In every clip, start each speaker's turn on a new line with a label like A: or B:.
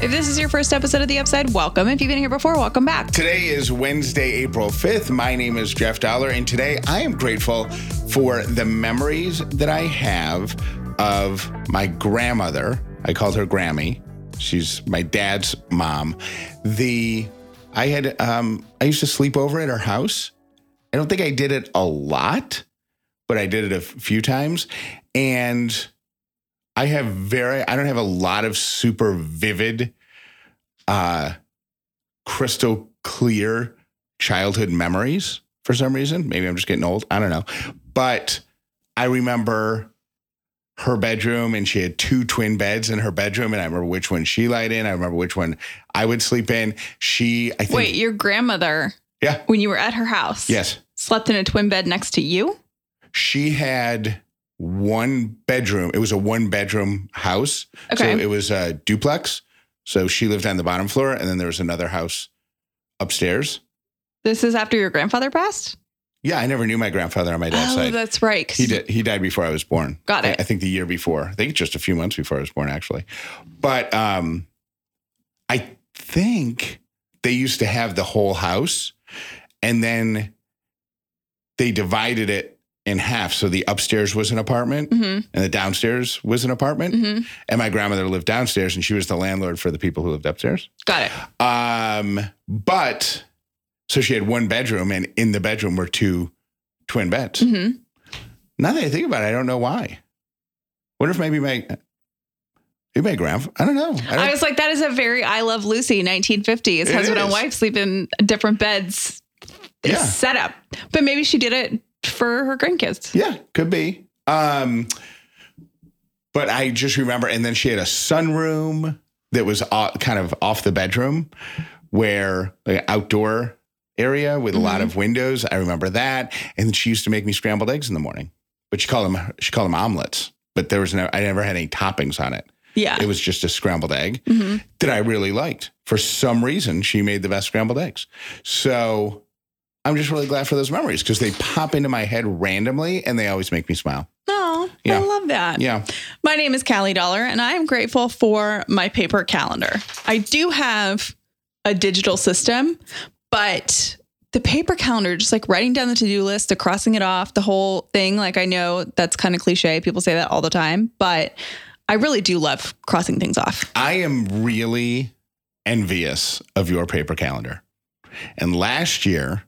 A: If this is your first episode of The Upside, welcome. If you've been here before, welcome back.
B: Today is Wednesday, April 5th. My name is Jeff Dollar, and today I am grateful for the memories that I have of my grandmother. I called her Grammy. She's my dad's mom. The I had um I used to sleep over at her house. I don't think I did it a lot, but I did it a few times. And I have very I don't have a lot of super vivid uh crystal clear childhood memories for some reason. Maybe I'm just getting old. I don't know. But I remember her bedroom and she had two twin beds in her bedroom and I remember which one she lied in. I remember which one I would sleep in. She I think
A: Wait, your grandmother,
B: Yeah.
A: when you were at her house,
B: Yes.
A: slept in a twin bed next to you?
B: She had one bedroom. It was a one bedroom house.
A: Okay.
B: So it was a duplex. So she lived on the bottom floor and then there was another house upstairs.
A: This is after your grandfather passed?
B: Yeah, I never knew my grandfather on my dad's
A: oh,
B: side.
A: that's right.
B: He did. He died before I was born.
A: Got it.
B: I, I think the year before. I think just a few months before I was born, actually. But um, I think they used to have the whole house, and then they divided it in half. So the upstairs was an apartment,
A: Mhm,
B: and the downstairs was an apartment.
A: mhm.
B: And my grandmother lived downstairs, and she was the landlord for the people who lived upstairs.
A: Got it.
B: Um, but so she had one bedroom, and in the bedroom were two twin beds.
A: hmm
B: Now that I think about it, I don't know why. What if maybe my maybe my grandfather. I don't know. I don't,
A: I was like, that is a very I Love Lucy 1950s.
B: It
A: Husband and wife sleep in different beds
B: Yeah.
A: setup. But maybe she did it for her grandkids.
B: yeah, could be. Um, but I just remember, and then she had a sunroom that was o- kind of off the bedroom, where like outdoor area with a lot of windows. I remember that, and she used to make me scrambled eggs in the morning. But she called them she called them omelets. But there was no, I never had any toppings on it.
A: Yeah.
B: It was just a scrambled egg.
A: Mhm.
B: that I really liked. For some reason, she made the best scrambled eggs. So I'm just really glad for those memories because they pop into my head randomly and they always make me smile.
A: Oh, I love that.
B: Yeah.
A: My name is Callie Dollar, and I am grateful for my paper calendar. I do have a digital system, but the paper calendar, just like writing down the to do list, the crossing it off, the whole thing, like I know that's kind of cliche. People say that all the time, but I really do love crossing things off.
B: I am really envious of your paper calendar. And last year,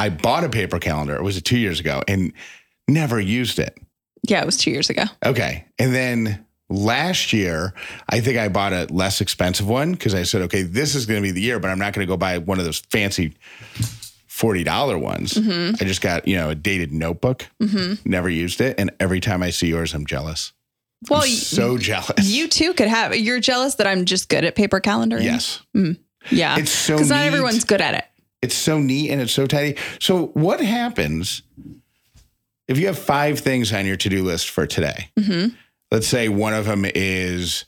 B: I bought a paper calendar. It was two years ago and never used it.
A: Yeah, it was two years ago.
B: Okay. And then last year, I think I bought a less expensive one because I said, okay, this is going to be the year, but I'm not going to go buy one of those fancy $40 ones. Mm-hmm. I just got, you know, a dated notebook, mm-hmm. never used it. And every time I see yours, I'm jealous.
A: Well,
B: I'm so jealous.
A: you too could have. You're jealous that I'm just good at paper calendaring.
B: yes. Mm.
A: Yeah.
B: It's so
A: because not everyone's good at it.
B: It's so neat and it's so tidy. So, what happens if you have five things on your to do list for today?
A: Mhm.
B: Let's say one of them is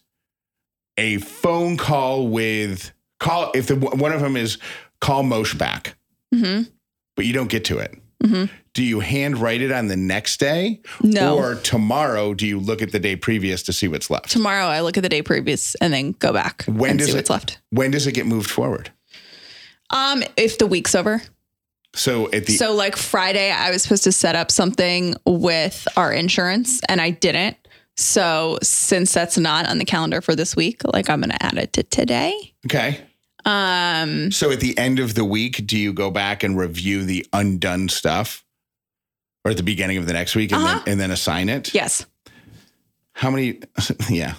B: a phone call with call. If the one of them is call Moshe back,
A: Mhm.
B: but you don't get to it,
A: Mhm.
B: do you handwrite it on the next day?
A: No.
B: Or tomorrow, do you look at the day previous to see what's left?
A: Tomorrow, I look at the day previous and then go back
B: When
A: and
B: does
A: see
B: it-
A: what's left.
B: When does it get moved forward?
A: Um, if the week's over.
B: So at the
A: So like Friday, I was supposed to set up something with our insurance and I didn't. So since that's not on the calendar for this week, like I'm gonna add it to today.
B: okay.
A: Um
B: So at the end of the week, do you go back and review the undone stuff? Or at the beginning of the next week and,
A: Uh-huh.
B: then, and then assign it?
A: yes.
B: How many? Yeah.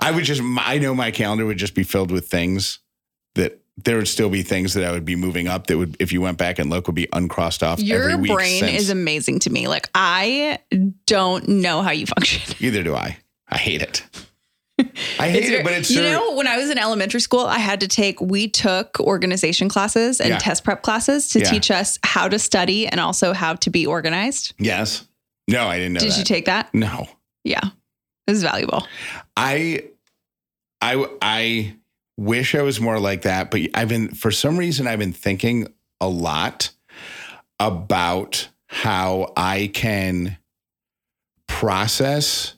B: I would just, I know my calendar would just be filled with things there would still be things that I would be moving up that would, if you went back and look, would be uncrossed off every
A: Your brain
B: since.
A: is amazing to me. Like I don't know how you function.
B: Either do I. I hate it. I hate it, but it's
A: you
B: so,
A: know when I was in elementary school, I had to take we took organization classes and
B: Yeah.
A: test prep classes to
B: Yeah.
A: teach us how to study and also how to be organized.
B: yes. No, I didn't know
A: Did
B: that.
A: you take that?
B: no.
A: Yeah, it was valuable.
B: I, I, I wish I was more like that, but I've been, for some reason, I've been thinking a lot about how I can process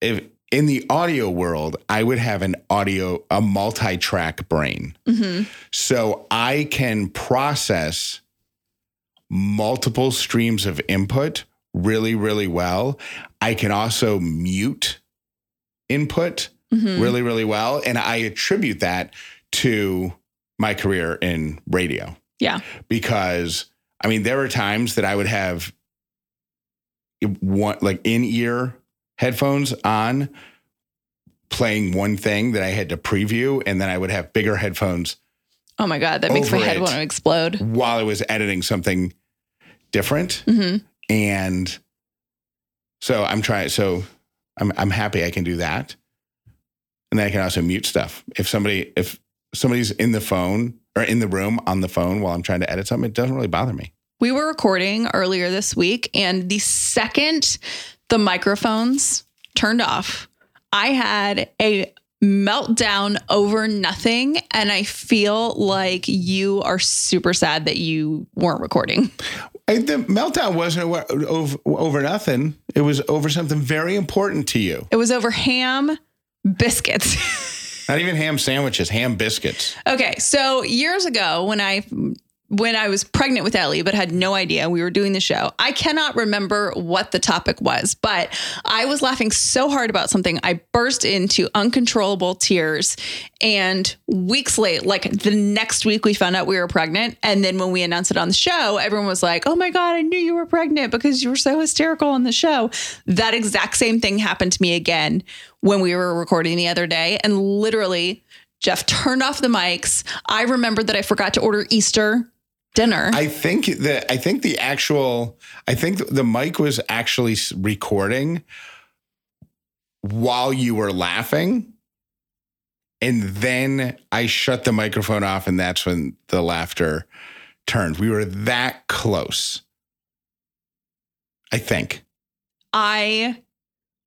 B: if in the audio world, I would have an audio, a multi track brain. Mm-hmm. So I can process multiple streams of input really, really well. I can also mute input
A: Mhm.
B: really, really well. And I attribute that to my career in radio
A: Yeah.
B: because I mean, there were times that I would have one like in ear headphones on playing one thing that I had to preview, and then I would have bigger headphones
A: Oh my God. That makes my head want to explode.
B: while I was editing something different.
A: hmm
B: And so I'm trying, so I'm, I'm happy I can do that. And then I can also mute stuff. If somebody, if somebody's in the phone or in the room on the phone while I'm trying to edit something, it doesn't really bother me.
A: We were recording earlier this week, and the second the microphones turned off, I had a meltdown over nothing. And I feel like you are super sad that you weren't recording.
B: I, the meltdown wasn't over, over, over nothing. It was over something very important to you.
A: It was over ham biscuits.
B: Not even ham sandwiches, ham biscuits.
A: Okay, so years ago when I when I was pregnant with Ellie but had no idea we were doing the show, I cannot remember what the topic was, but I was laughing so hard about something. I burst into uncontrollable tears. And weeks late like the next week we found out we were pregnant. And then when we announced it on the show everyone was like, "Oh my god, I knew you were pregnant because you were so hysterical on the show." That exact same thing happened to me again when we were recording the other day. And literally Jeff turned off the mics. I remembered that I forgot to order Easter dinner.
B: I think that I think the actual I think the mic was actually recording while you were laughing. And then I shut the microphone off and that's when the laughter turned. We were that close. I think.
A: I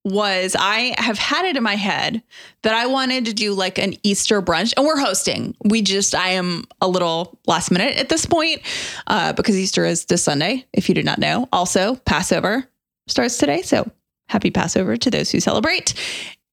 A: was I have had it in my head that I wanted to do like an Easter brunch and we're hosting. We just I am a little last minute at this point uh, because Easter is this Sunday if you did not know. Also, Passover starts today, so happy Passover to those who celebrate.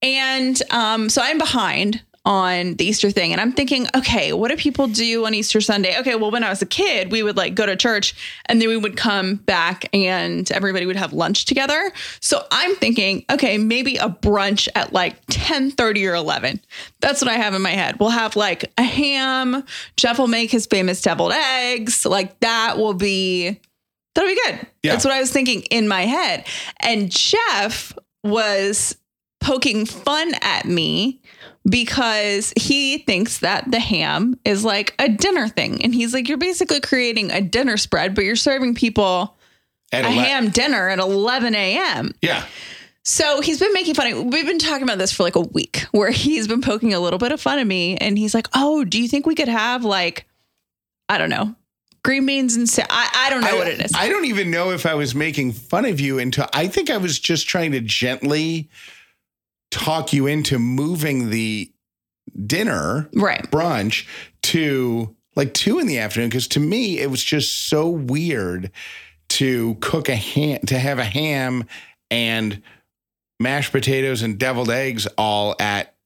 A: And um, so I'm behind on the Easter thing. And I'm thinking, okay, what do people do on Easter Sunday? Okay, well, when I was a kid, we would like go to church and then we would come back and everybody would have lunch together. So I'm thinking, okay, maybe a brunch at like 10 30 or 11. That's what I have in my head. We'll have like a ham. Jeff will make his famous deviled eggs. Like that will be That'll be good.
B: Yeah.
A: That's what I was thinking in my head. And Jeff was poking fun at me because he thinks that the ham is like a dinner thing. And he's like, you're basically creating a dinner spread, but you're serving people
B: At
A: a ham dinner at 11 a.m.
B: Yeah.
A: So he's been making fun of We've been talking about this for like a week where he's been poking a little bit of fun at me. And he's like, oh, do you think we could have like, I don't know, green beans and sa- I, I don't know
B: I,
A: what it is.
B: I don't even know if I was making fun of you until I think I was just trying to gently talk you into moving the dinner
A: right.
B: brunch to like two in the afternoon because to me it was just so weird to cook a ham to have a ham and mashed potatoes and deviled eggs all at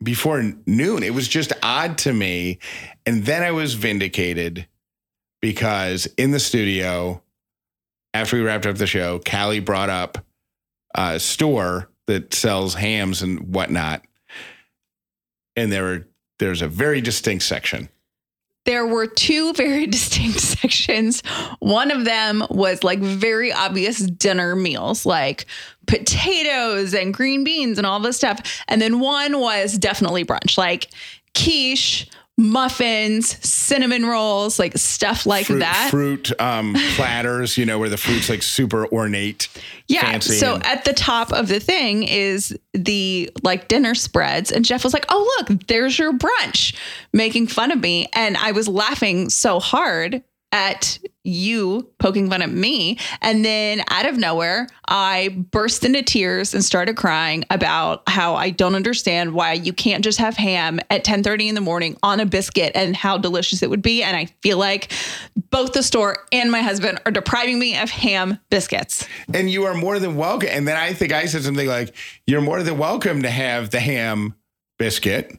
B: before noon it was just odd to me and then i was vindicated because in the studio after we wrapped up the show callie brought up a store that sells hams and whatnot and there there's a very distinct section.
A: there were two very distinct sections. One of them was like very obvious dinner meals, like potatoes and green beans and all this stuff. And then one was definitely brunch, like quiche, muffins, cinnamon rolls, like stuff like
B: fruit,
A: that.
B: fruit um, platters, you know, where the fruit's like super ornate.
A: Yeah.
B: fancy
A: So
B: and-
A: at the top of the thing is the like dinner spreads. And Jeff was like, oh, look, there's your brunch, making fun of me. And I was laughing so hard at you poking fun at me. And then out of nowhere, I burst into tears and started crying about how I don't understand why you can't just have ham at 10:30 in the morning on a biscuit and how delicious it would be. And I feel like both the store and my husband are depriving me of ham biscuits.
B: And you are more than welcome. And then I think I said something like, You're more than welcome to have the ham biscuit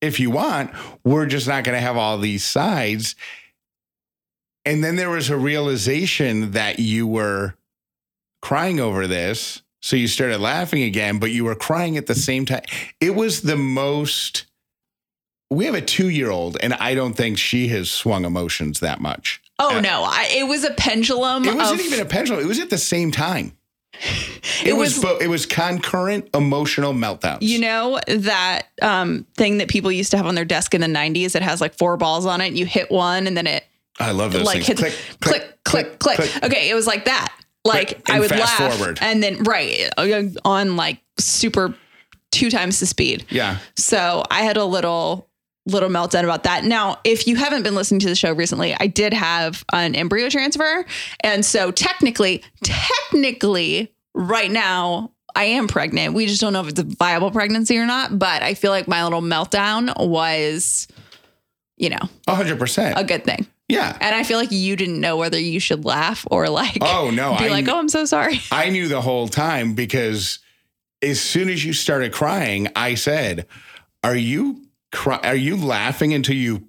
B: if you want. We're just not going to have all these sides. And then there was a realization that you were crying over this. So you started laughing again, but you were crying at the same time. It was the most. We have a two year old, and I don't think she has swung emotions that much.
A: Oh, no. I, it was a pendulum.
B: It wasn't
A: of,
B: even a pendulum. It was at the same time. It,
A: It
B: was,
A: was-
B: bo- it was concurrent emotional meltdowns.
A: You know that um, thing that people used to have on their desk in the 90s that has like four balls on it. You hit one and then it
B: I love those
A: like
B: things.
A: hits click, click, click, Okay, it was like that. Like I would
B: fast
A: laugh
B: forward.
A: and then right uh, on like super two times the speed.
B: Yeah.
A: So I had a little little meltdown about that. Now, if you haven't been listening to the show recently, I did have an embryo transfer. And so technically, technically, right now, I am pregnant. We just don't know if it's a viable pregnancy or not. But I feel like my little meltdown was, you know,
B: hundred percent.
A: a good thing.
B: Yeah.
A: And I feel like you didn't know whether you should laugh or like
B: Oh no.
A: be
B: I,
A: like, oh, I'm so sorry.
B: I knew the whole time because as soon as you started crying, I said, "Are you cry- Are you laughing until you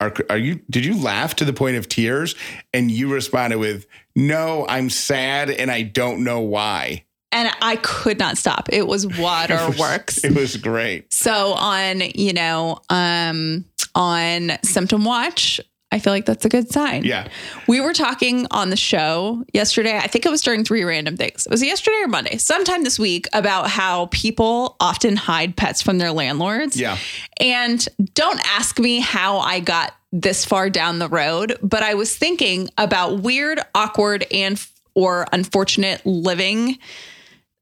B: are? Are you? Did you laugh to the point of tears?" And you responded with, "No, I'm sad and I don't know why."
A: And I could not stop. It was
B: It
A: waterworks.
B: was- It was great.
A: So on, you know, um, on symptom watch, I feel like that's a good sign.
B: Yeah.
A: We were talking on the show yesterday. I think it was during three random things. It was yesterday or Monday, sometime this week, about how people often hide pets from their landlords.
B: Yeah.
A: And don't ask me how I got this far down the road, but I was thinking about weird, awkward, and or unfortunate living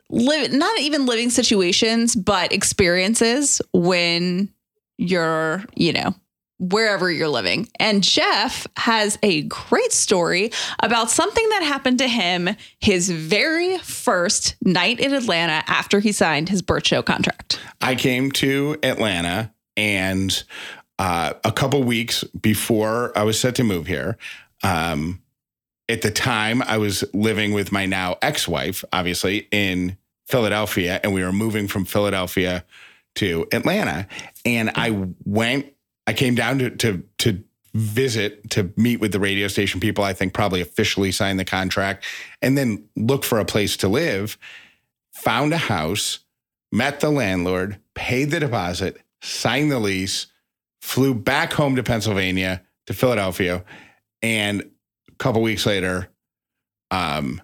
A: live not even living situations, but experiences when you're, you know, wherever you're living. And Jeff has a great story about something that happened to him his very first night in Atlanta after he signed his Bert Show contract.
B: I came to Atlanta and uh, a couple weeks before I was set to move here. Um, at the time, I was living with my now ex wife, obviously, in Philadelphia, and we were moving from Philadelphia to Atlanta. And I went, I came down to, to, to visit to meet with the radio station people, I think probably officially signed the contract, and then look for a place to live. Found a house, met the landlord, paid the deposit, signed the lease, flew back home to Pennsylvania to Philadelphia, and a couple weeks later, um,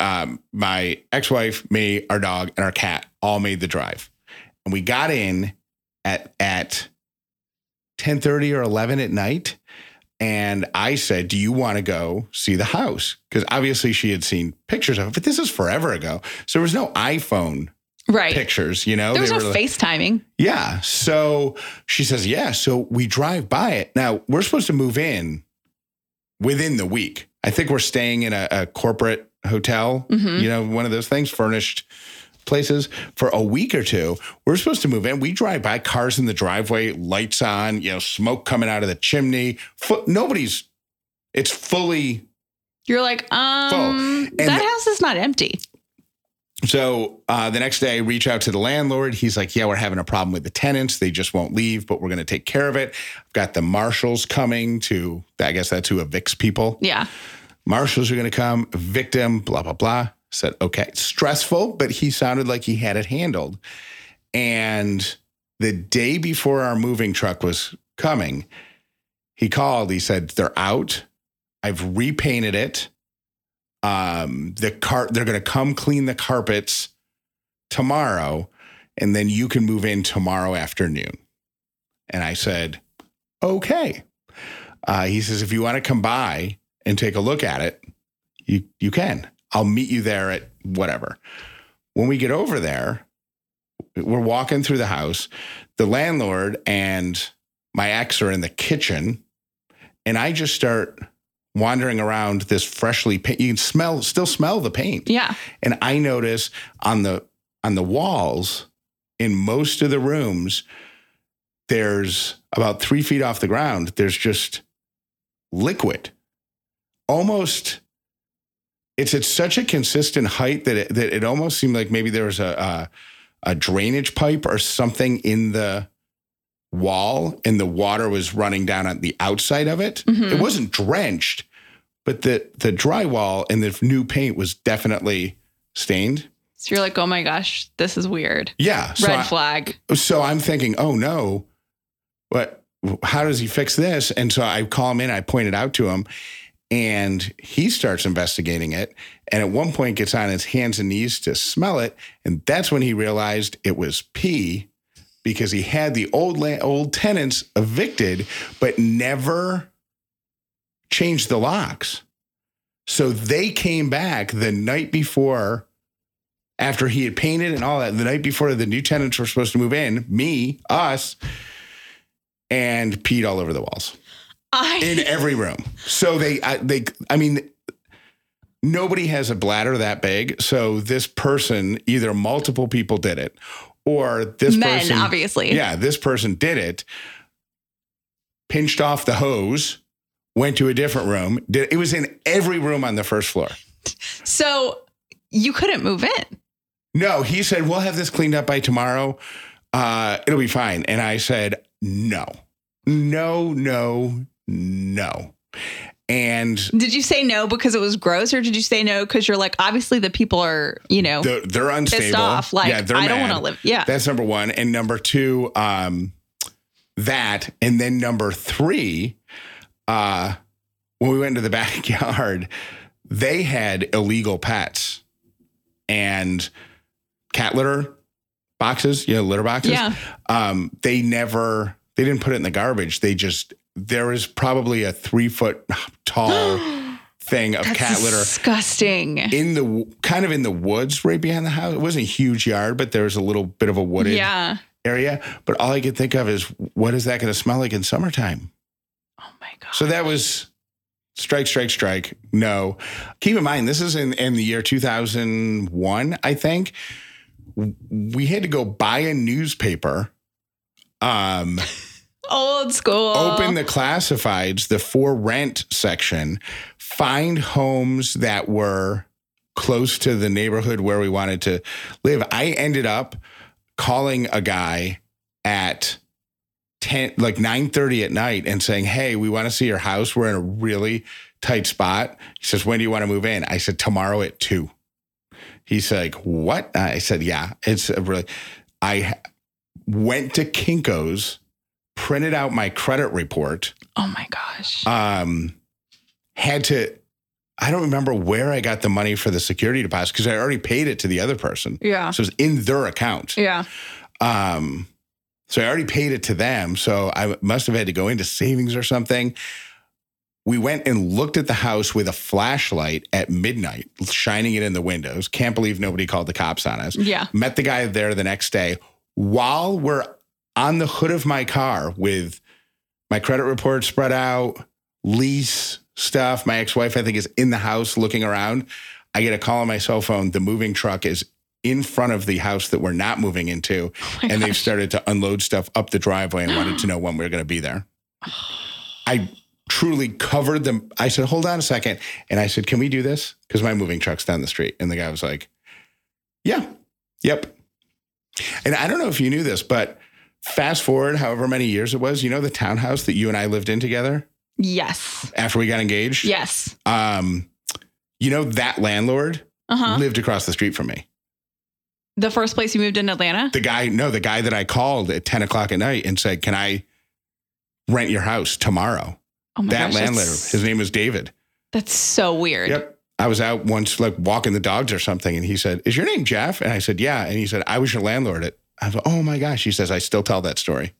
B: um, my ex-wife, me, our dog, and our cat all made the drive, and we got in at at ten thirty or eleven at night. And I said, Do you want to go see the house? Because obviously she had seen pictures of it, but this is forever ago. So there was no iPhone
A: Right.
B: pictures, you know?
A: There was
B: They
A: no
B: like-
A: FaceTiming.
B: yeah. So she says, Yeah. So we drive by it. Now we're supposed to move in within the week. I think we're staying in a, a corporate hotel,
A: Mhm.
B: you know, one of those things, furnished places for a week or two. We're supposed to move in. We drive by cars in the driveway, lights on, you know, smoke coming out of the chimney. Fu- nobody's, it's fully
A: You're like, um, that
B: the-
A: house is not empty.
B: So uh, the next day, I reach out to the landlord. He's like, "Yeah, we're having a problem with the tenants. They just won't leave, but we're going to take care of it. I've got the marshals coming to. I guess that's who evicts people.
A: Yeah.
B: Marshals are going to come victim. Blah blah blah." Said, "Okay, stressful, but he sounded like he had it handled." And the day before our moving truck was coming, he called. He said, "They're out. I've repainted it." um the car they're going to come clean the carpets tomorrow and then you can move in tomorrow afternoon and i said okay uh, he says if you want to come by and take a look at it you you can i'll meet you there at whatever when we get over there we're walking through the house the landlord and my ex are in the kitchen and i just start wandering around this freshly paint. You can smell, still smell the paint.
A: Yeah.
B: And I notice on the on the walls in most of the rooms, there's about three feet off the ground. There's just liquid, almost. It's at such a consistent height that it, that it almost seemed like maybe there was a, a a drainage pipe or something in the wall, and the water was running down on the outside of it.
A: Mhm.
B: It wasn't drenched, but the the drywall and the new paint was definitely stained.
A: So you're like, oh my gosh, this is weird.
B: Yeah. So,
A: Red
B: I,
A: flag.
B: so I'm thinking, oh no, what? How does he fix this? And so I call him in. I point it out to him, and he starts investigating it. And at one point, gets on his hands and knees to smell it, and that's when he realized it was pee because he had the old la- old tenants evicted, but never changed the locks. So they came back the night before, after he had painted and all that, the night before the new tenants were supposed to move in, me, us, and peed all over the walls
A: I
B: in every room. So they, I, they, I mean, nobody has a bladder that big. So this person, either multiple people did it, or this
A: men,
B: person,
A: obviously.
B: yeah, this person did it, pinched off the hose, went to a different room. Did, it was in every room on the first floor.
A: So you couldn't move in.
B: No, he said, we'll have this cleaned up by tomorrow. Uh, it'll be fine. And I said, no, no, no, no. And
A: Did you say no because it was gross, or did you say no because you're like, obviously the people are, you know,
B: they're, they're unstable.
A: pissed off? Like,
B: yeah, they're
A: I don't want to live. Yeah.
B: That's number one. And number two, um, that. And then number three, uh, when we went into the backyard, they had illegal pets and cat litter boxes, you know, litter boxes.
A: Yeah.
B: Um, they never, they didn't put it in the garbage. They just, there is probably a three foot tall thing of
A: That's
B: cat litter
A: disgusting.
B: in the kind of in the woods right behind the house. It wasn't a huge yard, but there was a little bit of a wooded
A: Yeah.
B: area. But all I could think of is what is that going to smell like in summertime?
A: Oh my god.
B: So that was strike, strike, strike. No. Keep in mind, this is in, in the year 2001, I think. We had to go buy a newspaper, um,
A: Old school.
B: open the classifieds, the for rent section, find homes that were close to the neighborhood where we wanted to live. I ended up calling a guy at 10 like 9:30 at night and saying, "Hey, we want to see your house. We're in a really tight spot." He says, "When do you want to move in?" I said, "Tomorrow at 2." He's like, "What?" I said, "Yeah, it's a really I went to Kinko's, printed out my credit report,
A: oh my gosh.
B: um, had to, I don't remember where I got the money for the security deposit because I already paid it to the other person.
A: yeah.
B: So it was in their account.
A: Yeah.
B: Um, so I already paid it to them. So I must have had to go into savings or something. We went and looked at the house with a flashlight at midnight, shining it in the windows. Can't believe nobody called the cops on us.
A: Yeah.
B: Met the guy there the next day while we're on the hood of my car with my credit report spread out, lease stuff. My ex wife, I think, is in the house looking around. I get a call on my cell phone. The moving truck is in front of the house that we're not moving into.
A: Oh
B: and they've started to unload stuff up the driveway and wanted to know when we are going to be there. I truly covered them. I said, hold on a second. And I said, can we do this? Because my moving truck's down the street. And the guy was like, yeah, yep. And I don't know if you knew this, but fast forward however many years it was, you know, the townhouse that you and I lived in together
A: Yes.
B: after we got engaged?
A: Yes.
B: Um, you know, that landlord
A: Uh huh.
B: lived across the street from me.
A: The first place you moved in Atlanta.
B: The guy, no, the guy that I called at 10 o'clock at night and said, Can I rent your house tomorrow?
A: Oh my
B: that
A: gosh.
B: landlord, his name was David.
A: that's so weird.
B: Yep. I was out once, like walking the dogs or something, and he said, Is your name Jeff? And I said, Yeah. And he said, I was your landlord at, I like, Oh my gosh. She says, I still tell that story.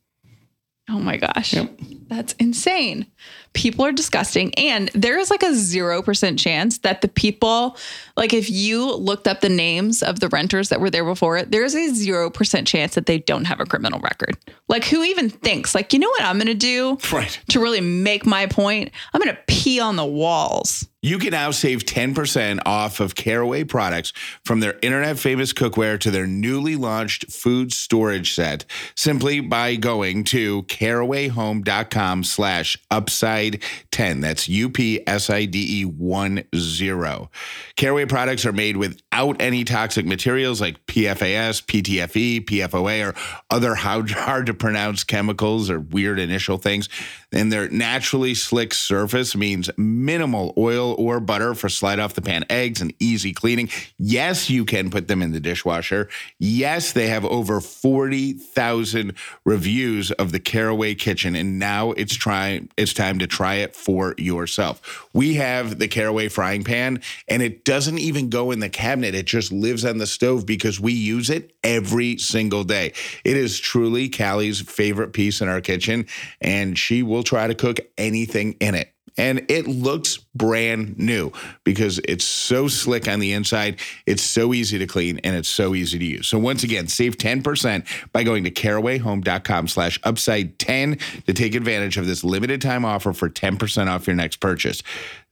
A: Oh my gosh.
B: Yep.
A: That's insane. people are disgusting. And there is like a 0% chance that the people, like if you looked up the names of the renters that were there before, it, there's a 0% chance that they don't have a criminal record. Like who even thinks, like, you know what I'm going to do
B: Right.
A: to really make my point? I'm going to pee on the walls.
B: You can now save 10% off of Caraway products from their internet famous cookware to their newly launched food storage set. Simply by going to carawayhome.com slash upside 10. That's U-P-S-I-D-E 1 0. Caraway products are made without any toxic materials like PFAS, PTFE, PFOA, or other hard, to pronounce chemicals or weird initial things. And their naturally slick surface means minimal oil or butter for slide off the pan eggs and easy cleaning. Yes, you can put them in the dishwasher. Yes, they have over 40,000 reviews of the Caraway kitchen and now it's try it's time to try it for yourself. We have the Caraway frying pan and it doesn't even go in the cabinet. It just lives on the stove because we use it every single day. It is truly Callie's favorite piece in our kitchen and she will try to cook anything in it. And it looks brand new because it's so slick on the inside. It's so easy to clean and it's so easy to use. So once again, save 10% by going to carawayhome.com slash upside 10 to take advantage of this limited time offer for 10% off your next purchase.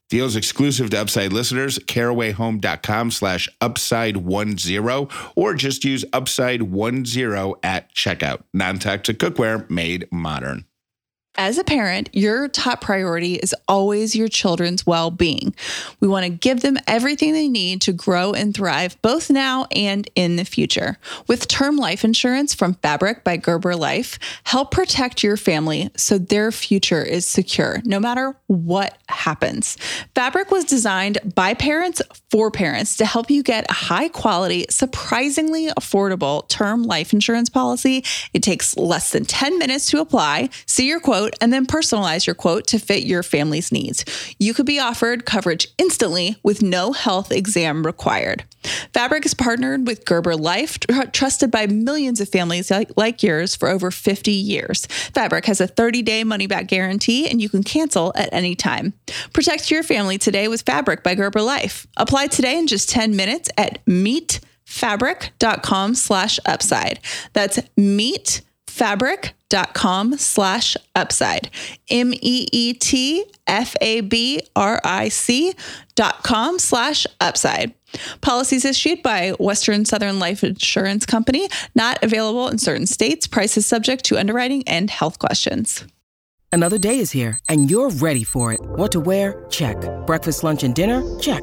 B: Deals exclusive to Upside listeners, carawayhome.com slash upside one zero, or just use upside one zero at checkout. Non-toxic cookware made modern.
A: As a parent, your top priority is always your children's well being. We want to give them everything they need to grow and thrive both now and in the future. With term life insurance from Fabric by Gerber Life, help protect your family so their future is secure no matter what happens. Fabric was designed by parents for parents to help you get a high quality, surprisingly affordable term life insurance policy. It takes less than 10 minutes to apply. See your quote and then personalize your quote to fit your family's needs. You could be offered coverage instantly with no health exam required. Fabric is partnered with Gerber Life, tr- trusted by millions of families like, like yours for over 50 years. Fabric has a 30 day money back guarantee and you can cancel at any time. Protect your family today with Fabric by Gerber Life. Apply today in just 10 minutes at meetfabric.com slash upside. That's meet fabric.com slash upside. M E E T F A B R I C dot com slash upside. Policies issued by Western Southern Life Insurance Company, not available in certain states, prices subject to underwriting and health questions.
C: Another day is here, and you're ready for it. What to wear? Check. Breakfast, lunch, and dinner? Check.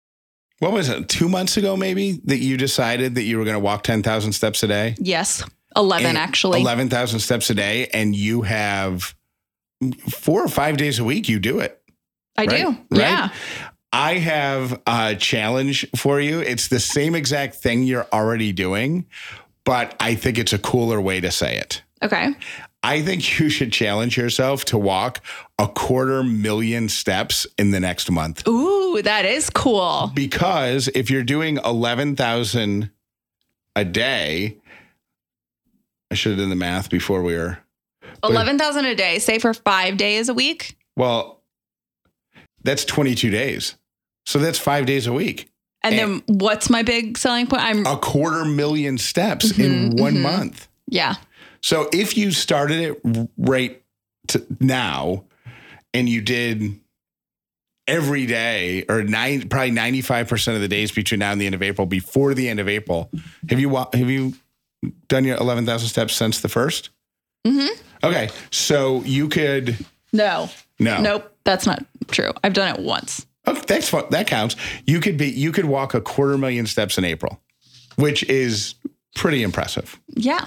B: What was it? Two months ago, maybe that you decided that you were going to walk 10,000 steps a day?
A: Yes, 11
B: And
A: actually.
B: 11,000 steps a day. And you have four or five days a week, you do it.
A: I
B: right?
A: do.
B: Right?
A: Yeah.
B: I have a challenge for you. It's the same exact thing you're already doing, but I think it's a cooler way to say it.
A: Okay.
B: I think you should challenge yourself to walk a quarter million steps in the next month.
A: Ooh, that is cool.
B: Because if you're doing 11,000 a day, I should have done the math before we were.
A: 11,000 a day, say for five days a week.
B: Well, that's 22 days. So that's five days a week.
A: And then what's my big selling point? I'm,
B: A quarter million steps in
A: Mhm,
B: one
A: mhm.
B: month.
A: yeah.
B: So if you started it right to now and you did every day or nine, probably 95% of the days between now and the end of April, before the end of April, have you, have you done your 11,000 steps since the first?
A: hmm
B: Okay. So you could,
A: No.
B: no.
A: Nope. That's not true. I've done it once.
B: Okay, that's fun. That counts. You could be, you could walk a quarter million steps in April, which is pretty impressive.
A: Yeah.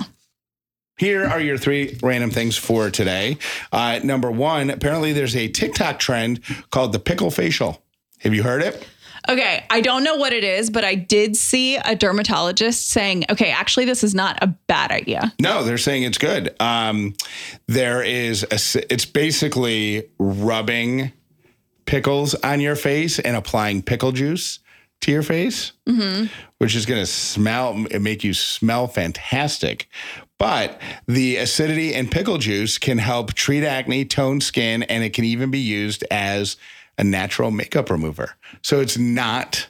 B: Here are your three random things for today. Uh, number one, apparently there's a TikTok trend called the pickle facial. Have you heard it?
A: Okay, I don't know what it is, but I did see a dermatologist saying, okay, actually, this is not a bad idea.
B: No, they're saying it's good. Um, there is a, it's basically rubbing pickles on your face and applying pickle juice to your face, which is going to smell, and make you smell fantastic. But the acidity in pickle juice can help treat acne, tone skin, and it can even be used as a natural makeup remover. So it's not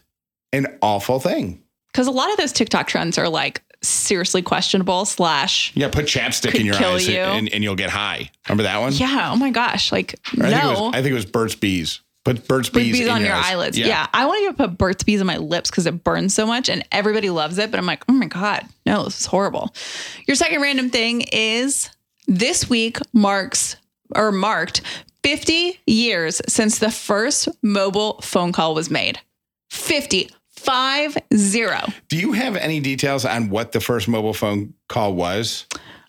B: an awful thing.
A: Because a lot of those TikTok trends are like seriously questionable, slash,
B: Yeah, put chapstick in your eyes
A: you.
B: and, and you'll get high. Remember that one?
A: yeah, oh my gosh, like,
B: I think, was,
A: no.
B: I think it was Burt's Bees. Put Burt's Bees,
A: bees
B: in
A: on your
B: eyes.
A: eyelids. Yeah. I want to even put Burt's Bees on my lips because it burns so much and everybody loves it. But I'm like, oh my God, no, this is horrible. Your second random thing is this week marks or marked 50 years since the first mobile phone call was made. 50, five zero.
B: Do you have any details on what the first mobile phone call was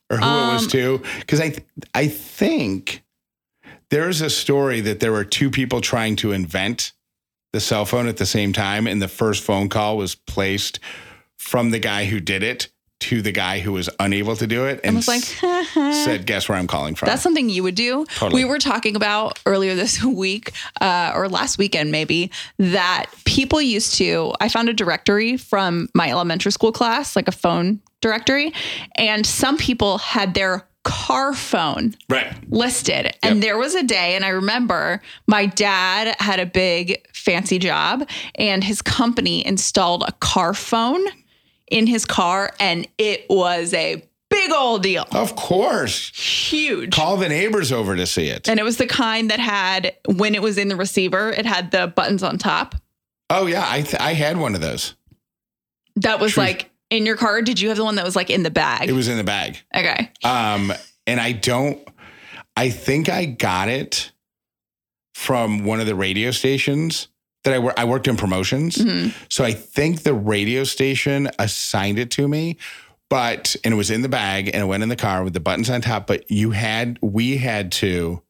B: or who it
A: Um,
B: was to? Because I, th- I think there's a story that there were two people trying to invent the cell phone at the same time, and the first phone call was placed from the guy who did it to the guy who was unable to do it,
A: I
B: and
A: was like,
B: said, "Guess where I'm calling from."
A: That's something you would do.
B: Totally.
A: We were talking about earlier this week, uh, or last weekend maybe, that people used to. I found a directory from my elementary school class, like a phone directory, and some people had their car phone
B: right.
A: listed. And there was a day, and I remember my dad had a big fancy job, and his company installed a car phone in his car, and it was a big old deal,
B: Of course.
A: huge.
B: Call the neighbors over to see it.
A: And it was the kind that had, when it was in the receiver, it had the buttons on top.
B: Oh yeah, I th- I had one of those.
A: That was
B: True.
A: like in your car. Did you have the one that was like in the bag?
B: It was in the bag.
A: okay.
B: Um, and I don't. I think I got it from one of the radio stations that I work. I worked in promotions,
A: Mhm.
B: so I think the radio station assigned it to me. But and it was in the bag and it went in the car with the buttons on top. But you had we had to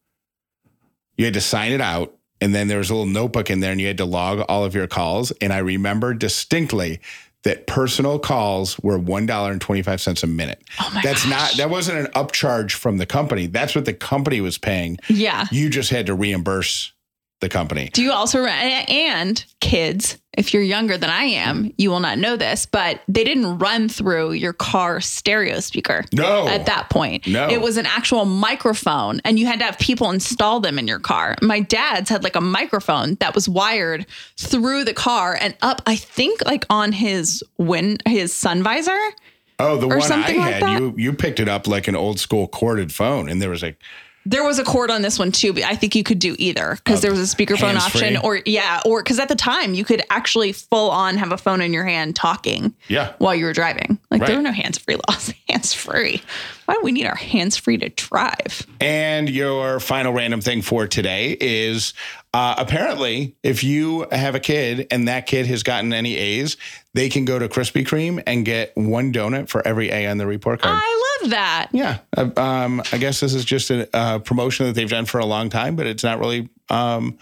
B: you had to sign it out. And then there was a little notebook in there and you had to log all of your calls. And I remember distinctly that personal calls were $1.25 a minute.
A: Oh my
B: That's
A: gosh.
B: not, that wasn't an upcharge from the company. That's what the company was paying.
A: Yeah.
B: You just had to reimburse the company.
A: Do you also re- and kids? If you're younger than I am, you will not know this, but they didn't run through your car stereo speaker.
B: No.
A: At that point,
B: No.
A: it was an actual microphone, and you had to have people install them in your car. My dad's had like a microphone that was wired through the car and up. I think like on his win his sun visor.
B: Oh, the one I
A: like
B: had,
A: that?
B: you you picked it up like an old school corded phone, and there was like,
A: There was a cord on this one too, but I think you could do either because there was a speakerphone option, or yeah, or because at the time you could actually full on have a phone in your hand talking
B: yeah,
A: while you were driving. Like there were no hands free laws. Hands free. Why do we need our hands free to drive?
B: And your final random thing for today is uh, apparently, if you have a kid and that kid has gotten any A's, they can go to Krispy Kreme and get one donut for every A on the report card.
A: I love that.
B: yeah, uh, um, I guess this is just a, uh promotion that they've done for a long time, but it's not really um,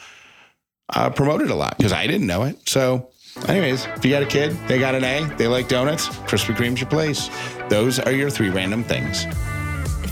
B: uh, promoted a lot because I didn't know it. So, anyways, if you got a kid, they got an A, they like donuts, Krispy Kreme's your place. Those are your three random things.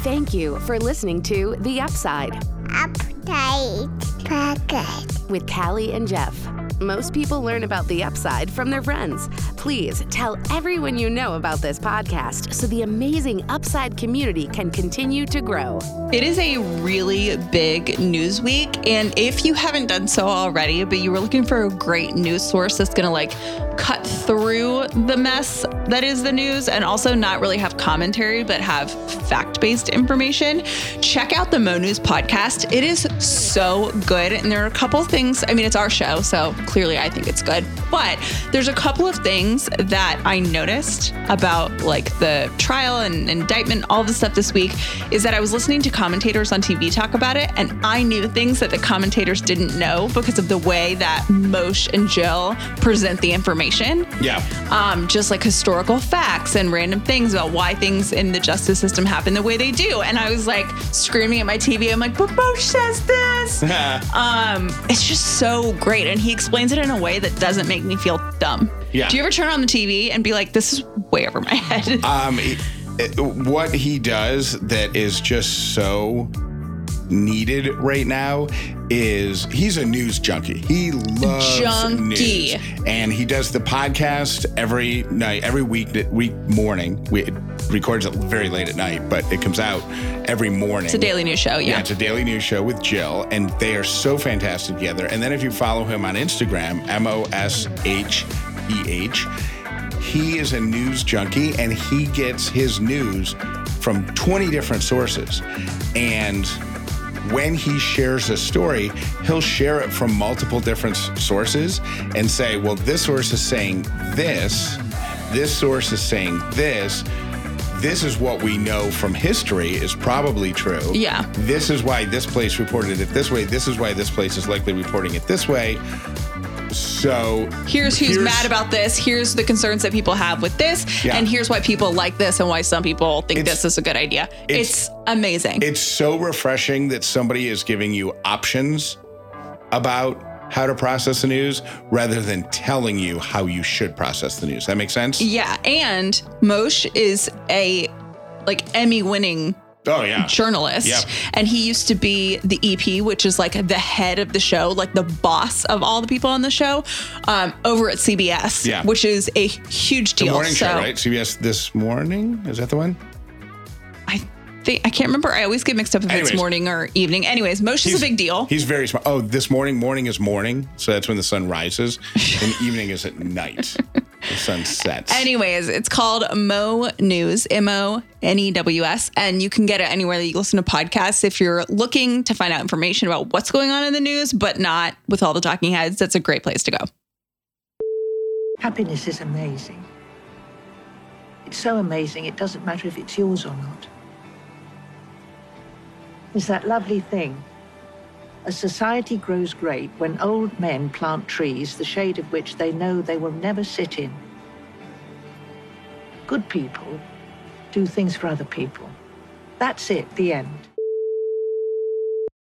D: Thank you for listening to The Upside
E: Update Pocket.
D: with Callie and Jeff. Most people learn about the upside from their friends. Please tell everyone you know about this podcast so the amazing upside community can continue to grow.
A: It is a really big news week. And if you haven't done so already, but you were looking for a great news source that's going to like cut through the mess that is the news and also not really have commentary, but have fact based information, check out the Mo News podcast. It is so good. And there are a couple things, I mean, it's our show, so clearly I think it's good, but there's a couple of things that I noticed about like the trial and indictment, all the stuff this week is that I was listening to commentators on TV talk about it, and I knew things that the commentators didn't know because of the way that Moshe and Jill present the information
B: Yeah.
A: um, just like historical facts and random things about why things in the justice system happen the way they do. And I was like screaming at my TV. I'm like, Says this. um, it's just so great. And he explains it in a way that doesn't make me feel dumb.
B: Yeah.
A: Do you ever turn on the TV and be like, this is way over my head?
B: Um, it- it- what he does that is just so needed right now is he's a news junkie. He loves
A: Junkie.
B: news, and he does the podcast every night, every week week morning. We it records it very late at night, but it comes out every morning.
A: it's a daily news show.
B: Yeah,
A: Yeah.
B: it's a daily news show with Jill, and they are so fantastic together. And then if you follow him on Instagram, M O S H E H, he is a news junkie and he gets his news from 20 different sources. And when he shares a story, he'll share it from multiple different sources and say, well, this source is saying this, this source is saying this. This is what we know from history is probably true.
A: Yeah.
B: This is why this place reported it this way. This is why this place is likely reporting it this way. So
A: here's who's mad about this. Here's the concerns that people have with this.
B: Yeah.
A: And here's why people like this and why some people think
B: It's-
A: this is a good idea.
B: it's-
A: It's, amazing.
B: It's so refreshing that somebody is giving you options about how to process the news rather than telling you how you should process the news. That makes sense?
A: yeah. And Moshe is a like Emmy winning
B: Oh yeah.
A: journalist.
B: Yep.
A: And he used to be the EP, which is like the head of the show, like the boss of all the people on the show, um, over at CBS,
B: Yeah.
A: which is a huge
B: The
A: deal.
B: morning
A: so
B: show, right? CBS this morning? Is that the one?
A: I think I can't remember. I always get mixed up if
B: Anyways.
A: it's morning or evening. Anyways, Moshe is a big deal.
B: He's very smart. Oh, this morning, morning is morning. So that's when the sun rises. and evening is at night. The sun sets.
A: Anyways, it's called Mo News, M O N E W S, and you can get it anywhere that you listen to podcasts. If you're looking to find out information about what's going on in the news, but not with all the talking heads, that's a great place to go.
F: Happiness is amazing. It's so amazing, it doesn't matter if it's yours or not. It's that lovely thing. A society grows great when old men plant trees, the shade of which they know they will never sit in. Good people do things for other people. That's it, the end.